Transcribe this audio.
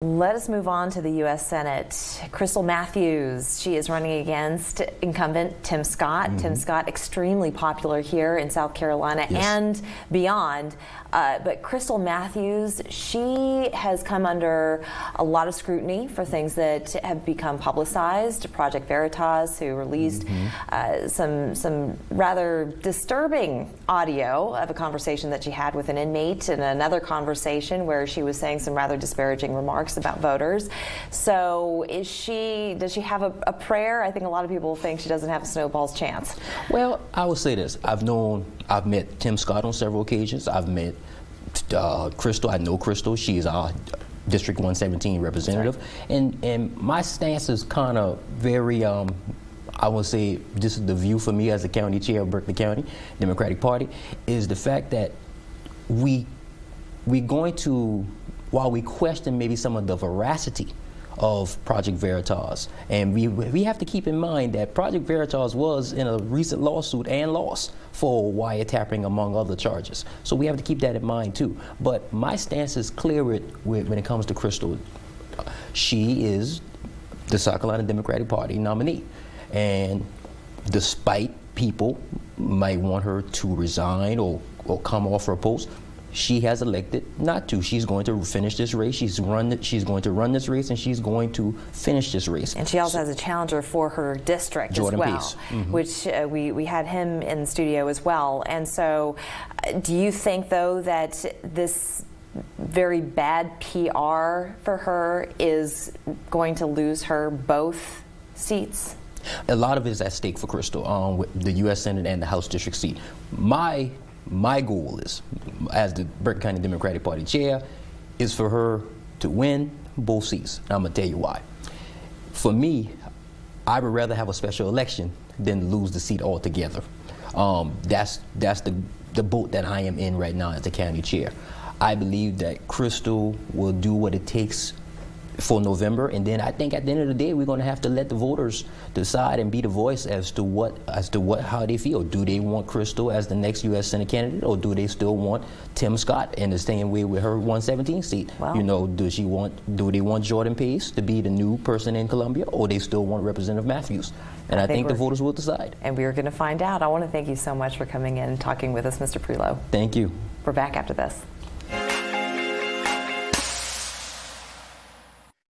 Let us move on to the U.S. Senate. Krystle Matthews, she is running against incumbent Tim Scott. Mm -hmm. Tim Scott, extremely popular here in South Carolina yes. and beyond. Uh, but Krystle Matthews, she has come under a lot of scrutiny for things that have become publicized. Project Veritas, who released mm -hmm. uh, some some rather disturbing audio of a conversation that she had with an inmate, and another conversation where she was saying some rather disparaging remarks about voters. So, is she? Does she have a, a prayer? I think a lot of people think she doesn't have a snowball's chance. Well, I will say this: I've known, I've met Tim Scott on several occasions. I've met uh, Krystle. I know Krystle. She is our District 117 representative, right. and and my stance is kind of very. Um, I would say this is the view for me as the county chair of Berkeley County Democratic Party is the fact that we we're going to while we question maybe some of the veracity of Project Veritas. And we, we have to keep in mind that Project Veritas was in a recent lawsuit and lost for wiretapping, among other charges. So we have to keep that in mind too. But my stance is clear when it comes to Krystle. She is the South Carolina Democratic Party nominee. And despite people might want her to resign or, or come off her post, she has elected not to. She's going to finish this race. She's run. She's going to run this race, and she's going to finish this race. And she also so, has a challenger for her district Jordan as well, mm -hmm. which uh, we we had him in the studio as well. And so, uh, do you think though that this very bad PR for her is going to lose her both seats? A lot of it is at stake for Krystle um, with the U.S. Senate and the House District seat. My my goal is, as the Berkeley County Democratic Party chair, is for her to win both seats. And I'm gonna tell you why. For me, I would rather have a special election than lose the seat altogether. Um, that's that's the the boat that I am in right now as the county chair. I believe that Krystle will do what it takes for November, and then I think at the end of the day, we're going to have to let the voters decide and be the voice as to what as to what how they feel. Do they want Krystle as the next U.S. Senate candidate, or do they still want Tim Scott in the same way with her 117 seat? Wow. You know, does she want do they want Jordan Pace to be the new person in Columbia, or they still want Representative Matthews? And I, I think, think the voters will decide. And we're going to find out. I want to thank you so much for coming in and talking with us, Mr. Prioleau. Thank you. We're back after this.